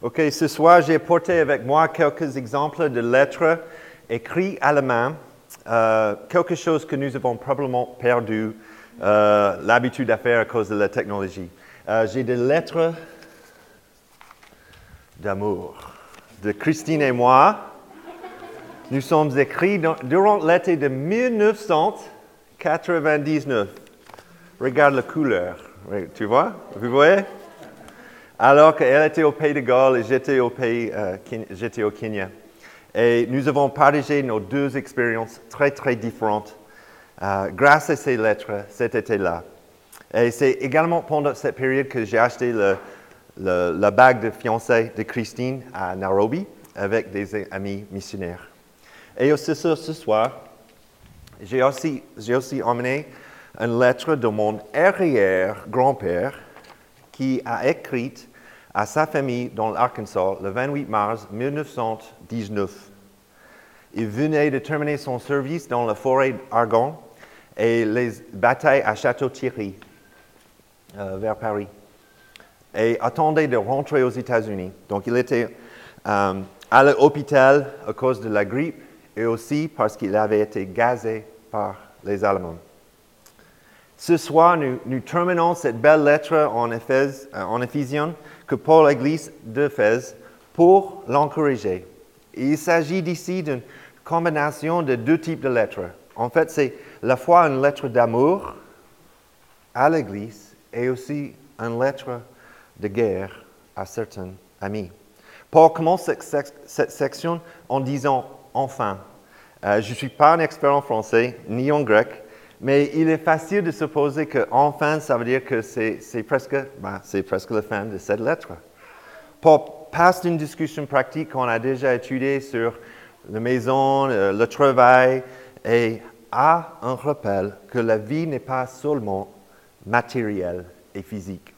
OK, ce soir, j'ai apporté avec moi quelques exemples de lettres écrites à la main, quelque chose que nous avons probablement perdu euh, l'habitude à faire à cause de la technologie. Euh, j'ai des lettres d'amour de Christine et moi. Nous sommes écrits durant l'été de 1999. Regarde la couleur. Tu vois? Vous voyez? Alors qu'elle était au Pays de Galles et j'étais au, pays, euh, j'étais au Kenya. Et nous avons partagé nos deux expériences très, très différentes euh, grâce à ces lettres cet été-là. Et c'est également pendant cette période que j'ai acheté la bague de fiançailles de Christine à Nairobi avec des amis missionnaires. Et aussi ce soir, j'ai aussi, j'ai aussi emmené une lettre de mon arrière-grand-père qui a écrit à sa famille dans l'Arkansas le 28 mars 1919. Il venait de terminer son service dans la forêt d'Argonne et les batailles à Château-Thierry, euh, vers Paris, et attendait de rentrer aux États-Unis. Donc il était euh, à l'hôpital à cause de la grippe et aussi parce qu'il avait été gazé par les Allemands. Ce soir, nous, terminons cette belle lettre en, Éphèse, euh, en Éphésiens que Paul à l'Église d'Éphèse pour l'encourager. Il s'agit ici d'une combinaison de deux types de lettres. En fait, c'est la fois une lettre d'amour à l'Église et aussi une lettre de guerre à certains amis. Paul commence cette, section en disant enfin. Euh, je ne suis pas un expert en français ni en grec, mais il est facile de supposer que enfin, ça veut dire que c'est presque, ben, presque la fin de cette lettre. Paul passe d'une discussion pratique qu'on a déjà étudiée sur la maison, le travail, et a un rappel que la vie n'est pas seulement matérielle et physique.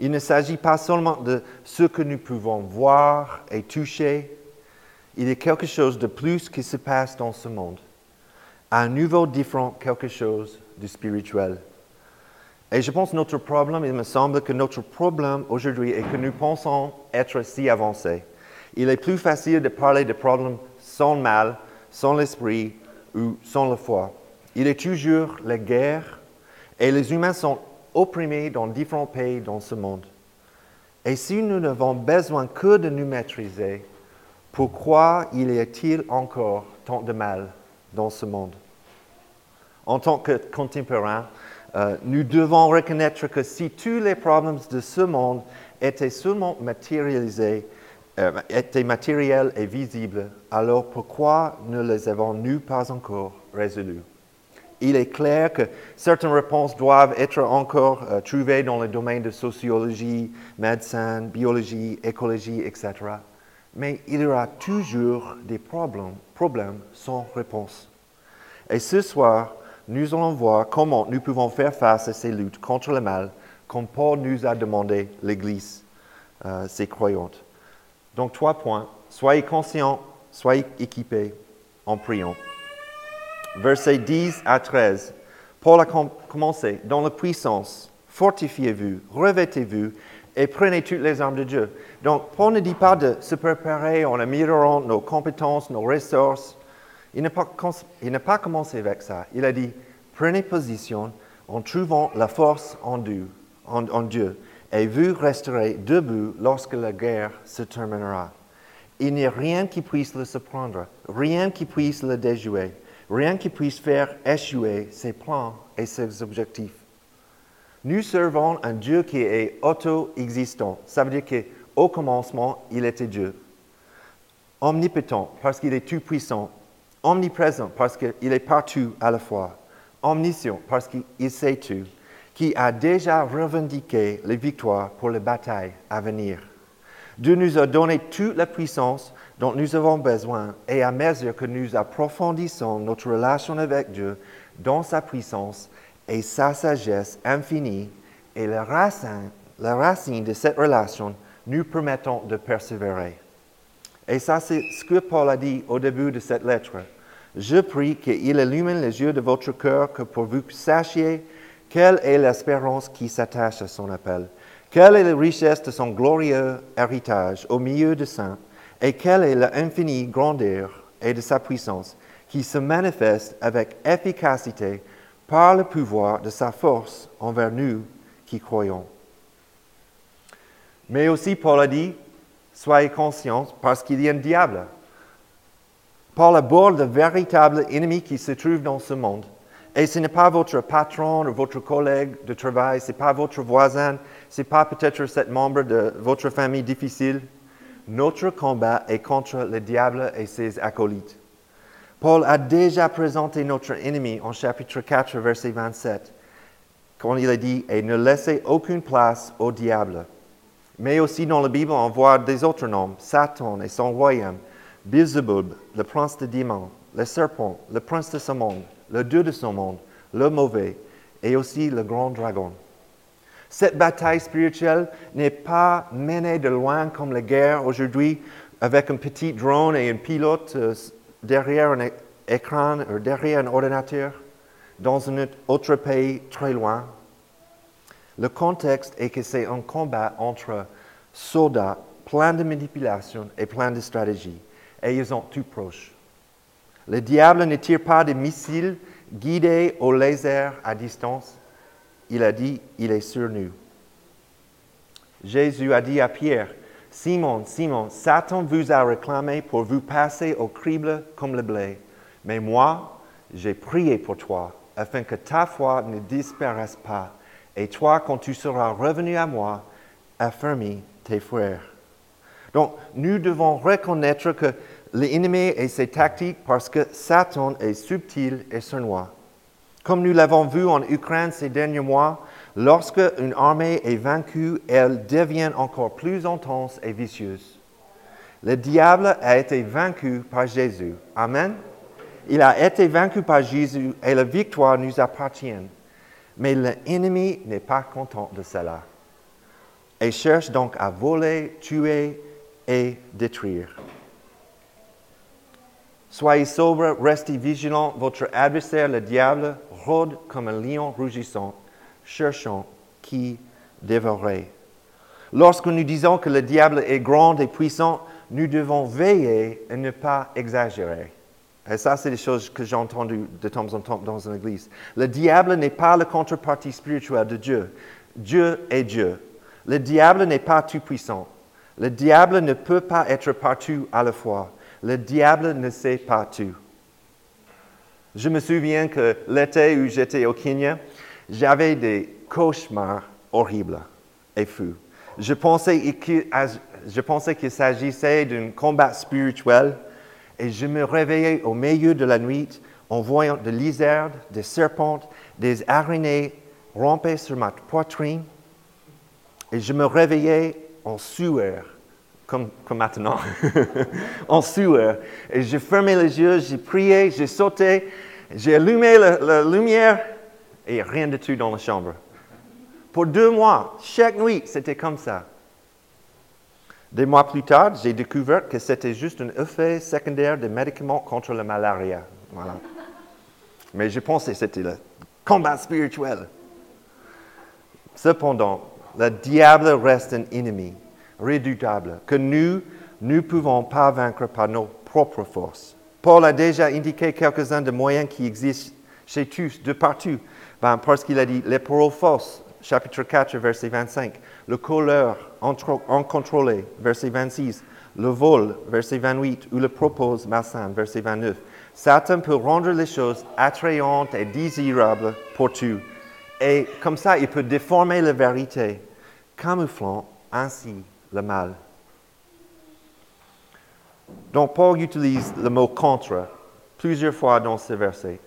Il ne s'agit pas seulement de ce que nous pouvons voir et toucher, il y a quelque chose de plus qui se passe dans ce monde à un niveau différent quelque chose de spirituel. Et je pense que notre problème, il me semble que notre problème aujourd'hui est que nous pensons être si avancés. Il est plus facile de parler de problèmes sans mal, sans l'esprit ou sans la foi. Il est toujours la guerre et les humains sont opprimés dans différents pays dans ce monde. Et si nous n'avons besoin que de nous maîtriser, pourquoi y a-t-il encore tant de mal dans ce monde? En tant que contemporains, euh, nous devons reconnaître que si tous les problèmes de ce monde étaient seulement matérialisés, euh, étaient matériels et visibles, alors pourquoi ne les avons-nous pas encore résolus? Il est clair que certaines réponses doivent être encore euh, trouvées dans le domaine de sociologie, médecine, biologie, écologie, etc. Mais il y aura toujours des problèmes, problèmes sans réponse. Et ce soir, nous allons voir comment nous pouvons faire face à ces luttes contre le mal, comme Paul nous a demandé, l'Église, euh, ses croyantes. Donc, trois points. Soyez conscients, soyez équipés en priant. Versets 10 à 13. Paul a commencé dans la puissance. Fortifiez-vous, revêtez-vous et prenez toutes les armes de Dieu. Donc, Paul ne dit pas de se préparer en améliorant nos compétences, nos ressources, il n'a pas, commencé avec ça. Il a dit, prenez position en trouvant la force en Dieu, en, Dieu, et vous resterez debout lorsque la guerre se terminera. Il n'y a rien qui puisse le surprendre, rien qui puisse le déjouer, rien qui puisse faire échouer ses plans et ses objectifs. Nous servons un Dieu qui est auto-existant. Ça veut dire qu'au commencement, il était Dieu. Omnipotent, parce qu'il est tout-puissant, omniprésent parce qu'il est partout à la fois, omniscient parce qu'il sait tout, qui a déjà revendiqué les victoires pour les batailles à venir. Dieu nous a donné toute la puissance dont nous avons besoin et à mesure que nous approfondissons notre relation avec Dieu dans sa puissance et sa sagesse infinie et la racine, de cette relation, nous permettons de persévérer. Et ça, c'est ce que Paul a dit au début de cette lettre. Je prie qu'il illumine les yeux de votre cœur, que pour vous sachiez quelle est l'espérance qui s'attache à son appel, Quelle est la richesse de son glorieux héritage au milieu des saints et quelle est l'infinie grandeur et de sa puissance qui se manifeste avec efficacité par le pouvoir de sa force envers nous qui croyons. Mais aussi, Paul a dit, soyez conscients parce qu'il y a un diable. Paul aborde le véritable ennemi qui se trouve dans ce monde. Et ce n'est pas votre patron ou votre collègue de travail, ce n'est pas votre voisin, ce n'est pas peut-être cet membre de votre famille difficile. Notre combat est contre le diable et ses acolytes. Paul a déjà présenté notre ennemi en chapitre 4, verset 27, quand il a dit, et ne laissez aucune place au diable. Mais aussi dans la Bible, on voit des autres noms, Satan et son royaume, Beelzebub, le prince des démons, le serpent, le prince de ce monde, le dieu de ce monde, le mauvais, et aussi le grand dragon. Cette bataille spirituelle n'est pas menée de loin comme la guerre aujourd'hui avec un petit drone et un pilote euh, derrière un écran ou derrière un ordinateur dans un autre pays très loin. Le contexte est que c'est un combat entre soldats plein de manipulation et plein de stratégie, et ils sont tout proches. Le diable ne tire pas de missiles guidés au laser à distance. Il a dit, il est sur nous. Jésus a dit à Pierre, Simon, Simon, Satan vous a réclamé pour vous passer au crible comme le blé. Mais moi, j'ai prié pour toi, afin que ta foi ne disparaisse pas. Et toi, quand tu seras revenu à moi, affermis tes frères. Donc, nous devons reconnaître que l'ennemi et ses tactiques parce que Satan est subtil et sournois. Comme nous l'avons vu en Ukraine ces derniers mois, Lorsque une armée est vaincue, elle devient encore plus intense et vicieuse. Le diable a été vaincu par Jésus. Amen. Il a été vaincu par Jésus et la victoire nous appartient. Mais l'ennemi n'est pas content de cela et cherche donc à voler, tuer et détruire. Soyez sobre, restez vigilants. Votre adversaire, le diable, rôde comme un lion rugissant cherchons qui dévorer. Lorsque nous disons que le diable est grand et puissant, nous devons veiller et ne pas exagérer. Et ça, c'est des choses que j'ai entendues de temps en temps dans une église. Le diable n'est pas la contrepartie spirituelle de Dieu. Dieu est Dieu. Le diable n'est pas tout puissant. Le diable ne peut pas être partout à la fois. Le diable ne sait pas tout. Je me souviens que l'été où j'étais au Kenya, j'avais des cauchemars horribles et fous. Je pensais qu'il s'agissait d'un combat spirituel et je me réveillais au milieu de la nuit en voyant des lizards, des serpents, des araignées ramper sur ma poitrine et je me réveillais en sueur, comme, maintenant, en sueur. Et j'ai fermé les yeux, j'ai prié, j'ai sauté, j'ai allumé la lumière et rien de tout dans la chambre. Pour deux mois, chaque nuit, c'était comme ça. Des mois plus tard, j'ai découvert que c'était juste un effet secondaire des médicaments contre la malaria. Mais je pensais que c'était le combat spirituel. Cependant, le diable reste un ennemi redoutable que nous ne pouvons pas vaincre par nos propres forces. Paul a déjà indiqué quelques-uns des moyens qui existent chez tous, de partout, ben, parce qu'il a dit les paroles fausses, chapitre 4, verset 25, le colère incontrôlé, verset 26, le vol, verset 28, ou le propos malsain, verset 29. Satan peut rendre les choses attrayantes et désirables pour tout. Et comme ça, il peut déformer la vérité, camouflant ainsi le mal. Donc, Paul utilise le mot contre plusieurs fois dans ce verset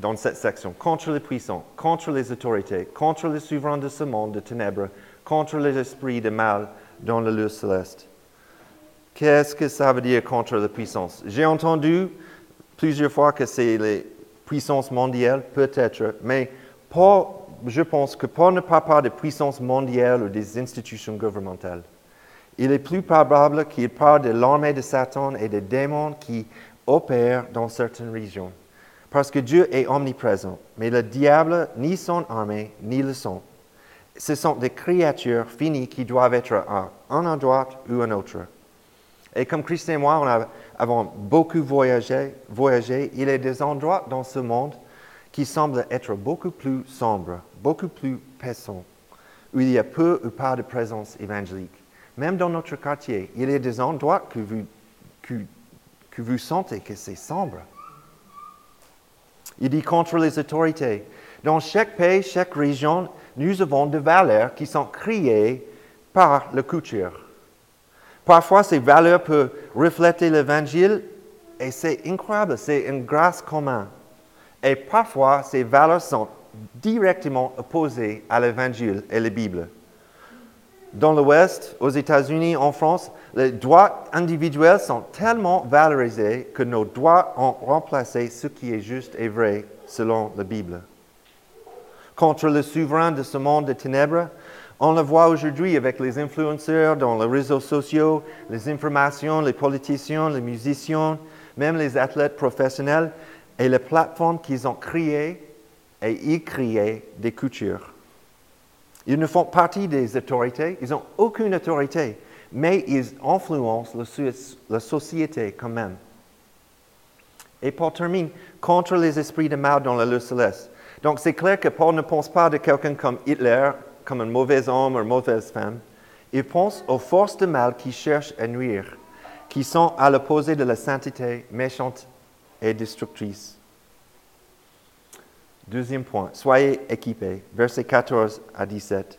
dans cette section, contre les puissants, contre les autorités, contre les souverains de ce monde de ténèbres, contre les esprits de mal dans le lieu céleste. Qu'est-ce que ça veut dire contre les puissances? J'ai entendu plusieurs fois que c'est les puissances mondiales, peut-être, mais je pense que Paul ne parle pas de puissances mondiales ou des institutions gouvernementales. Il est plus probable qu'il parle de l'armée de Satan et des démons qui opèrent dans certaines régions. Parce que Dieu est omniprésent, mais le diable, ni son armée, ni le son. ce sont des créatures finies qui doivent être à un endroit ou un autre. Et comme Christ et moi, on avons beaucoup voyagé, voyagé, il y a des endroits dans ce monde qui semblent être beaucoup plus sombres, beaucoup plus pesants, où il y a peu ou pas de présence évangélique. Même dans notre quartier, il y a des endroits que vous, que vous sentez que c'est sombre. Il dit contre les autorités. Dans chaque pays, chaque région, nous avons des valeurs qui sont créées par la culture. Parfois, ces valeurs peuvent refléter l'évangile et c'est incroyable, c'est une grâce commune. Et parfois, ces valeurs sont directement opposées à l'évangile et la Bible. Dans l'Ouest, aux États-Unis, en France, les droits individuels sont tellement valorisés que nos droits ont remplacé ce qui est juste et vrai selon la Bible. Contre le souverain de ce monde de ténèbres, on le voit aujourd'hui avec les influenceurs dans les réseaux sociaux, les informations, les politiciens, les musiciens, même les athlètes professionnels et les plateformes qu'ils ont créées et y créé des cultures. Ils ne font partie des autorités, ils n'ont aucune autorité, mais ils influencent la société quand même. Et pour terminer, contre les esprits de mal dans la lune céleste. Donc c'est clair que Paul ne pense pas de quelqu'un comme Hitler, comme un mauvais homme ou une mauvaise femme. Il pense aux forces de mal qui cherchent à nuire, qui sont à l'opposé de la sainteté méchante et destructrice. Deuxième point, soyez équipés, versets 14 à 17.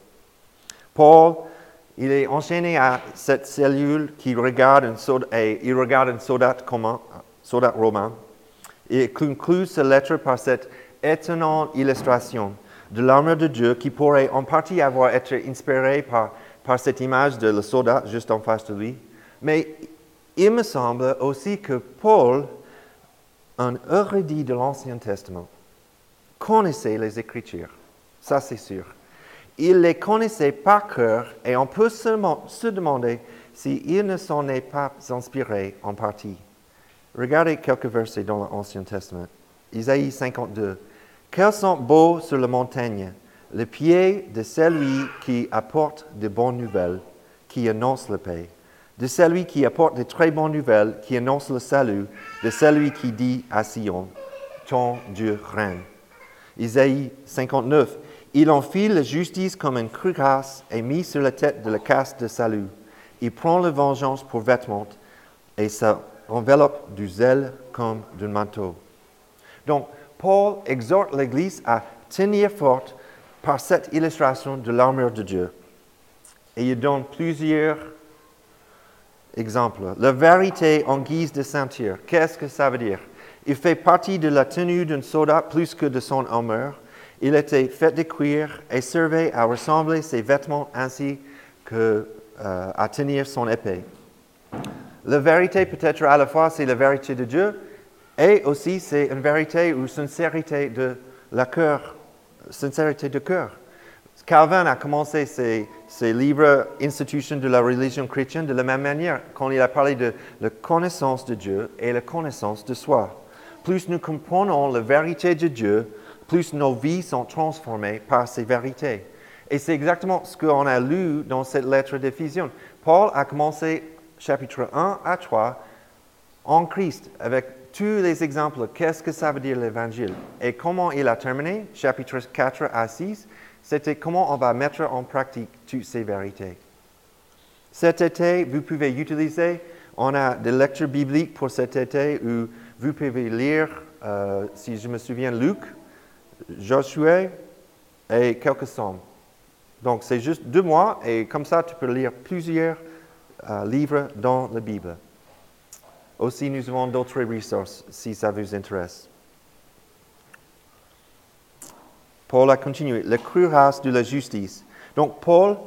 Paul, il est enchaîné à cette cellule qui regarde un soldat, et il regarde un soldat, romain. Il conclut sa lettre par cette étonnante illustration de l'armure de Dieu qui pourrait en partie avoir été inspirée par, par cette image de le soldat juste en face de lui. Mais il me semble aussi que Paul, un érudit de l'Ancien Testament, connaissait les Écritures. Ça, c'est sûr. Il les connaissait par cœur et on peut seulement se demander s'il ne s'en est pas inspiré en partie. Regardez quelques versets dans l'Ancien Testament. Isaïe 52. Quels sont beaux sur la montagne les pieds de celui qui apporte de bonnes nouvelles, qui annonce la paix, de celui qui apporte de très bonnes nouvelles, qui annonce le salut, de celui qui dit à Sion, ton Dieu règne. Isaïe 59. Il enfile la justice comme une cuirasse et mit sur la tête de la casse de salut. Il prend la vengeance pour vêtement et ça enveloppe du zèle comme d'un manteau. Donc, Paul exhorte l'Église à tenir forte par cette illustration de l'armure de Dieu. Et il donne plusieurs exemples. La vérité en guise de ceinture. Qu'est-ce que ça veut dire? Il fait partie de la tenue d'un soldat plus que de son armure. Il était fait de cuir et servait à ressembler ses vêtements ainsi qu'à euh, tenir son épée. La vérité peut-être à la fois c'est la vérité de Dieu et aussi c'est une vérité ou sincérité de la cœur, sincérité de cœur. Calvin a commencé ses, ses, livres Institutions de la religion chrétienne de la même manière quand il a parlé de la connaissance de Dieu et la connaissance de soi plus nous comprenons la vérité de Dieu, plus nos vies sont transformées par ces vérités. Et c'est exactement ce qu'on a lu dans cette lettre d'Éphésiens. Paul a commencé chapitre 1 à 3 en Christ avec tous les exemples. Qu'est-ce que ça veut dire l'évangile? Et comment il a terminé, chapitre 4 à 6, c'était comment on va mettre en pratique toutes ces vérités. Cet été, vous pouvez utiliser, on a des lectures bibliques pour cet été où vous pouvez lire, euh, si je me souviens, Luc, Josué et quelques sommes. Donc, c'est juste deux mois et comme ça, tu peux lire plusieurs euh, livres dans la Bible. Aussi, nous avons d'autres ressources si ça vous intéresse. Paul a continué. La cuirasse de la justice. Donc, Paul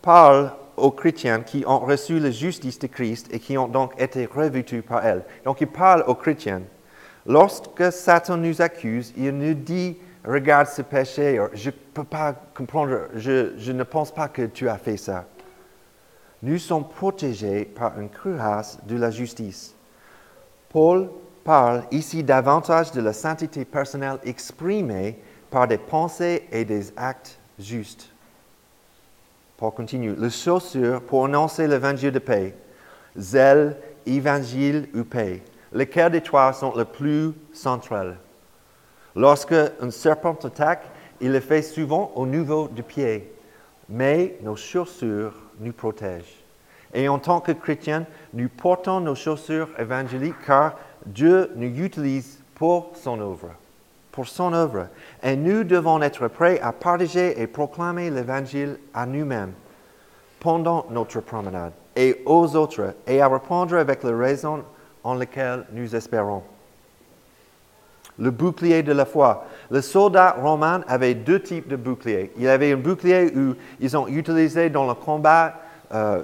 parle aux chrétiens qui ont reçu la justice de Christ et qui ont donc été revêtus par elle. Donc il parle aux chrétiens. Lorsque Satan nous accuse, il nous dit, regarde ce péché, je ne peux pas comprendre, je, je, ne pense pas que tu as fait ça. Nous sommes protégés par une cuirasse de la justice. Paul parle ici davantage de la sainteté personnelle exprimée par des pensées et des actes justes. Paul continue, les chaussures pour annoncer l'évangile de paix, zèle, évangile ou paix. Lesquels des trois sont le plus central? Lorsque un serpent attaque, il le fait souvent au niveau du pied, mais nos chaussures nous protègent. Et en tant que chrétiens, nous portons nos chaussures évangéliques car Dieu nous utilise pour son œuvre. Pour son œuvre. Et nous devons être prêts à partager et proclamer l'évangile à nous-mêmes pendant notre promenade et aux autres et à répondre avec les raisons en lesquelles nous espérons. Le bouclier de la foi. Les soldats romains avaient deux types de boucliers. Il y avait un bouclier où ils ont utilisé dans le combat euh,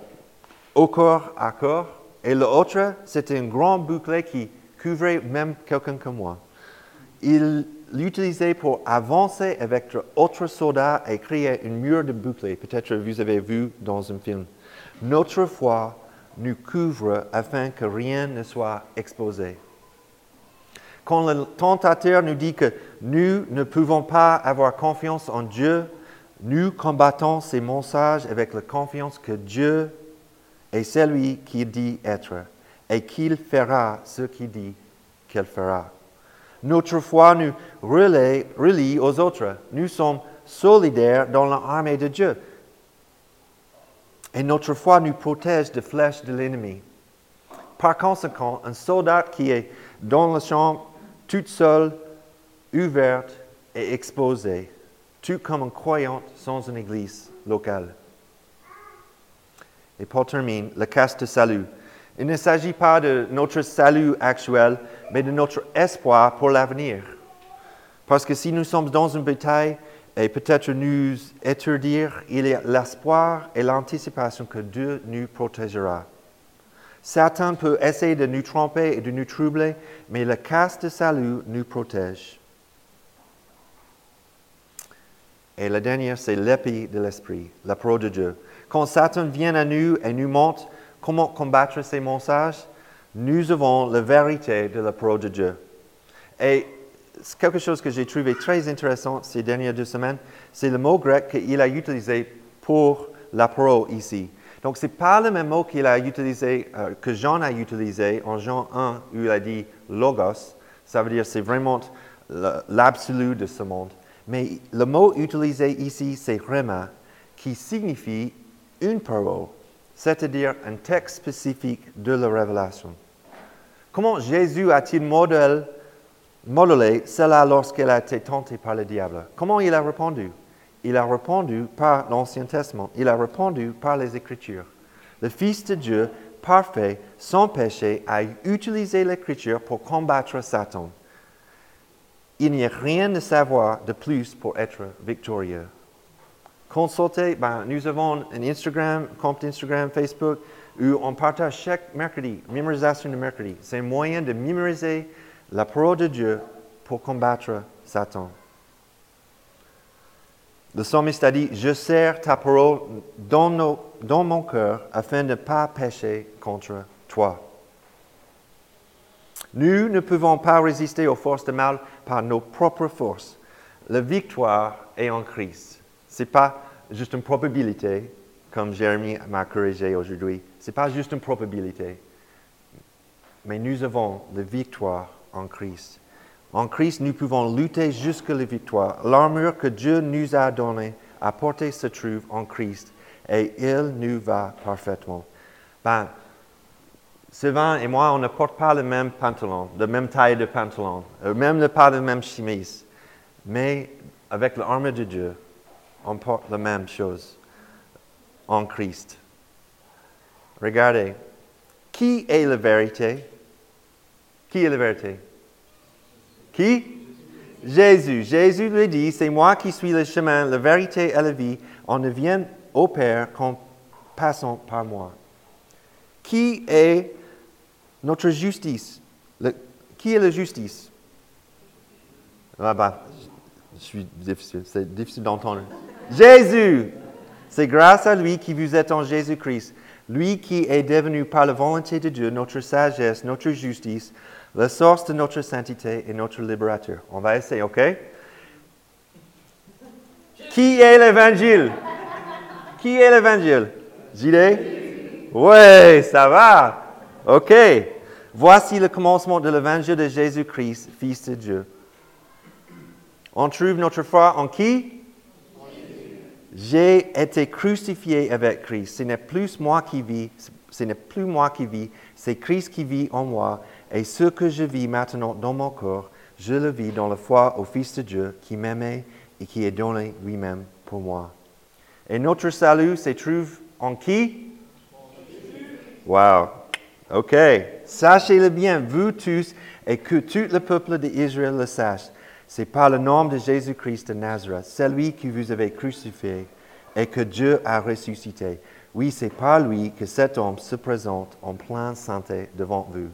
au corps à corps, et l'autre, c'était un grand bouclier qui couvrait même quelqu'un comme moi. Ils l'utilisaient pour avancer avec d'autres soldats et créer une mur de bouclier. Peut-être vous avez vu dans un film. Notre foi nous couvre afin que rien ne soit exposé. Quand le tentateur nous dit que nous ne pouvons pas avoir confiance en Dieu, nous combattons ces mensonges avec la confiance que Dieu est celui qui dit être et qu'il fera ce qu'il dit qu'il fera. Notre foi nous relie aux autres. Nous sommes solidaires dans l'armée de Dieu. Et notre foi nous protège des flèches de l'ennemi. Par conséquent, un soldat qui est dans le champ toute seule, ouverte et exposée, tout comme un croyant sans une église locale. Et pour terminer, le casse de salut. Il ne s'agit pas de notre salut actuel, mais de notre espoir pour l'avenir. Parce que si nous sommes dans une bataille et peut-être nous étourdir, il y a l'espoir et l'anticipation que Dieu nous protégera. Satan peut essayer de nous tromper et de nous troubler, mais le casse de salut nous protège. Et la dernière, c'est l'épée de l'esprit, la parole de Dieu. Quand Satan vient à nous et nous montre comment combattre ces mensonges, nous avons la vérité de la parole de Dieu. Et quelque chose que j'ai trouvé très intéressant ces dernières deux semaines, c'est le mot grec qu'il a utilisé pour la parole ici. Donc, ce n'est pas le même mot qu'il a utilisé, euh, que Jean a utilisé en Jean 1, où il a dit logos. Ça veut dire c'est vraiment l'absolu de ce monde. Mais le mot utilisé ici, c'est rema, qui signifie une parole, c'est-à-dire un texte spécifique de la révélation. Comment Jésus a-t-il modelé cela lorsqu'il a été tenté par le diable? Comment il a répondu? Il a répondu par l'Ancien Testament, il a répondu par les Écritures. Le Fils de Dieu, parfait, sans péché, a utilisé l'Écriture pour combattre Satan. Il n'y a rien à savoir de plus pour être victorieux. Consultez, ben, nous avons un Instagram, compte Instagram, Facebook, où on partage chaque mercredi, mémorisation de mercredi. C'est un moyen de mémoriser la parole de Dieu pour combattre Satan. Le psalmiste a dit, je sers ta parole dans, mon cœur afin de ne pas pécher contre toi. Nous ne pouvons pas résister aux forces de mal par nos propres forces. La victoire est en Christ. Ce n'est pas juste une probabilité, comme Jérémie m'a corrigé aujourd'hui. Ce n'est pas juste une probabilité. Mais nous avons la victoire en Christ. En Christ, nous pouvons lutter jusqu'à la victoire. L'armure que Dieu nous a donnée à porter se trouve en Christ et il nous va parfaitement. Ben, Sylvain et moi, on ne porte pas le même pantalon, la même taille de pantalon, euh, même pas la même chemise. Mais avec l'armure de Dieu, on porte la même chose en Christ. Regardez, qui est la vérité? Qui est la vérité? Qui? Jésus. Jésus lui dit, c'est moi qui suis le chemin, la vérité et la vie. On ne vient au Père qu'en passant par moi. Qui est notre justice? Qui est la justice? Je suis difficile, c'est difficile d'entendre. Jésus C'est grâce à lui que vous êtes en Jésus-Christ. Lui qui est devenu par la volonté de Dieu notre sagesse, notre justice, la source de notre sainteté et notre libérateur. On va essayer, OK? Qui est l'Évangile? Qui est l'évangile? JD? Oui, ça va. OK. Voici le commencement de l'évangile de Jésus-Christ, Fils de Dieu. On trouve notre foi en qui? J'ai été crucifié avec Christ. Ce n'est plus moi qui vis, ce n'est plus moi qui vis, c'est Christ qui vit en moi. Et ce que je vis maintenant dans mon corps, je le vis dans la foi au Fils de Dieu qui m'aimait et qui est donné lui-même pour moi. Et notre salut se trouve en qui? Wow. OK. Sachez-le bien, vous tous, et que tout le peuple d'Israël le sache. C'est par le nom de Jésus-Christ de Nazareth, celui que vous avez crucifié et que Dieu a ressuscité. Oui, c'est par lui que cet homme se présente en pleine santé devant vous.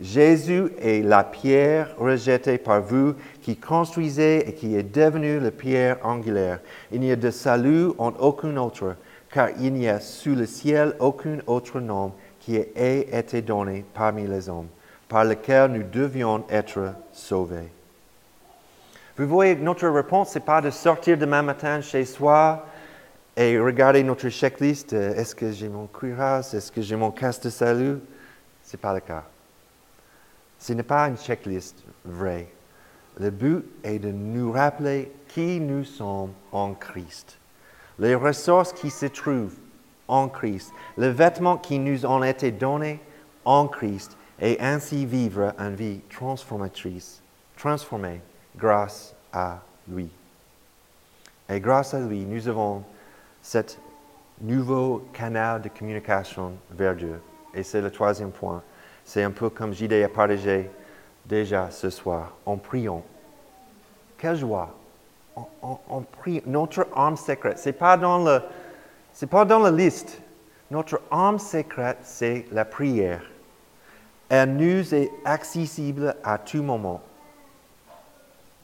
Jésus est la pierre rejetée par vous qui construisez et qui est devenue la pierre angulaire. Il n'y a de salut en aucun autre, car il n'y a sous le ciel aucun autre nom qui ait été donné parmi les hommes, par lequel nous devions être sauvés. Vous voyez, notre réponse, ce n'est pas de sortir demain matin chez soi et regarder notre checklist. Euh, est-ce que j'ai mon cuirasse? Est-ce que j'ai mon casque de salut? Ce n'est pas le cas. Ce n'est pas une checklist vraie. Le but est de nous rappeler qui nous sommes en Christ. Les ressources qui se trouvent en Christ. Les vêtements qui nous ont été donnés en Christ. Et ainsi vivre une vie transformatrice, transformée grâce à lui. Et grâce à lui, nous avons ce nouveau canal de communication vers Dieu. Et c'est le troisième point. C'est un peu comme JD a partagé déjà ce soir, en priant. Quelle joie! On, prie. Notre âme secrète, ce n'est pas, dans pas dans la liste. Notre âme secrète, c'est la prière. Elle nous est accessible à tout moment.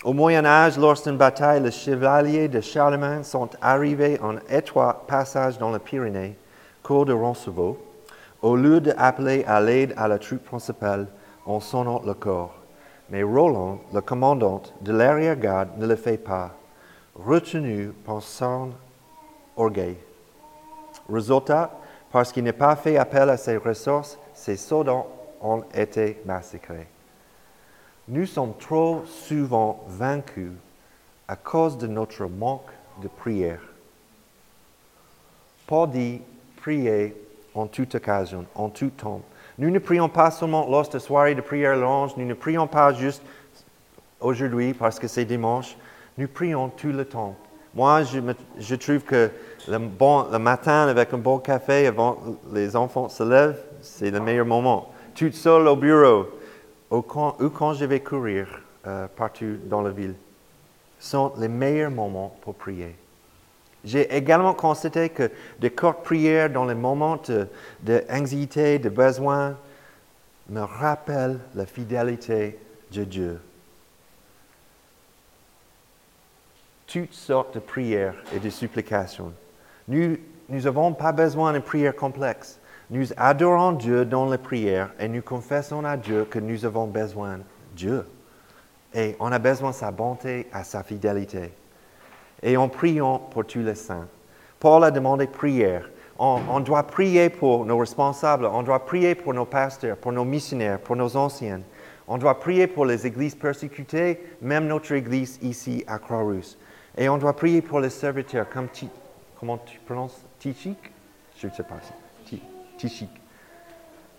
Au Moyen Âge, lorsqu'une bataille, les chevaliers de Charlemagne sont arrivés en étroit passage dans les Pyrénées, cours de Roncevaux, au lieu d'appeler à l'aide à la troupe principale en sonnant le corps. Mais Roland, le commandant de l'arrière-garde, ne le fait pas, retenu par son orgueil. Résultat, parce qu'il n'a pas fait appel à ses ressources, ses soldats ont été massacrés. Nous sommes trop souvent vaincus à cause de notre manque de prière. Paul dit prier en toute occasion, en tout temps. Nous ne prions pas seulement lors de soirée de prière l'ange, nous ne prions pas juste aujourd'hui parce que c'est dimanche, nous prions tout le temps. Moi, je, trouve que le, le, matin, avec un bon café, avant les enfants se lèvent, c'est le meilleur moment. Tout seul au bureau, ou quand, je vais courir euh, partout dans la ville, sont les meilleurs moments pour prier. J'ai également constaté que des courtes prières dans les moments d'anxiété, de, de besoin, me rappellent la fidélité de Dieu. Toutes sortes de prières et de supplications. Nous n'avons pas besoin de prières complexes. Nous adorons Dieu dans les prières et nous confessons à Dieu que nous avons besoin de Dieu. Et on a besoin de sa bonté, à sa fidélité. Et en priant pour tous les saints. Paul a demandé prière. On, doit prier pour nos responsables, on doit prier pour nos pasteurs, pour nos missionnaires, pour nos anciens. On doit prier pour les églises persécutées, même notre église ici à Croix-Rousse. Et on doit prier pour les serviteurs, comme comment tu prononces? Tichik Je ne sais pas.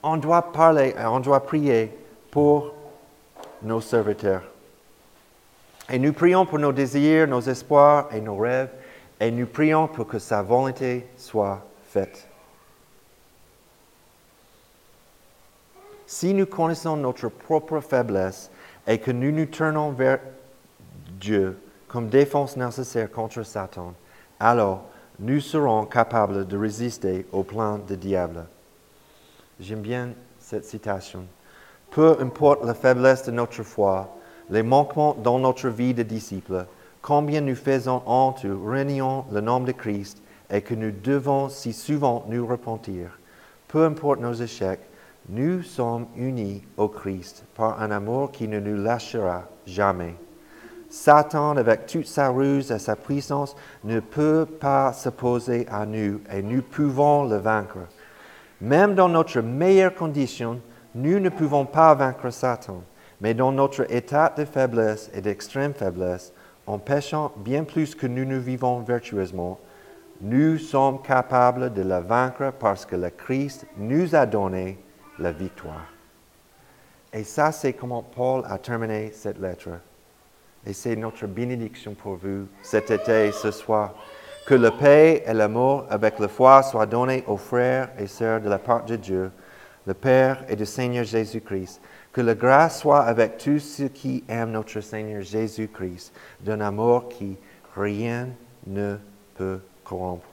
On doit parler, euh, on doit prier pour nos serviteurs. Et nous prions pour nos désirs, nos espoirs et nos rêves, et nous prions pour que sa volonté soit faite. Si nous connaissons notre propre faiblesse et que nous nous tournons vers Dieu comme défense nécessaire contre Satan, alors nous serons capables de résister au plan du diable. J'aime bien cette citation. Peu importe la faiblesse de notre foi, les manquements dans notre vie de disciple, combien nous faisons honte ou renions le nom de Christ et que nous devons si souvent nous repentir, peu importe nos échecs, nous sommes unis au Christ par un amour qui ne nous lâchera jamais. Satan, avec toute sa ruse et sa puissance, ne peut pas s'opposer à nous et nous pouvons le vaincre. Même dans notre meilleure condition, nous ne pouvons pas vaincre Satan, mais dans notre état de faiblesse et d'extrême faiblesse, en péchant bien plus que nous ne vivons vertueusement, nous sommes capables de le vaincre parce que le Christ nous a donné la victoire. Et ça, c'est comment Paul a terminé cette lettre. Et c'est notre bénédiction pour vous cet été, ce soir. Que la paix et l'amour avec la foi soient donnés aux frères et sœurs de la part de Dieu, le Père et du Seigneur Jésus-Christ. Que la grâce soit avec tous ceux qui aiment notre Seigneur Jésus-Christ, d'un amour qui rien ne peut corrompre.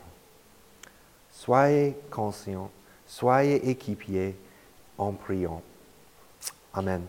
Soyez conscients, soyez équipiers en priant. Amen.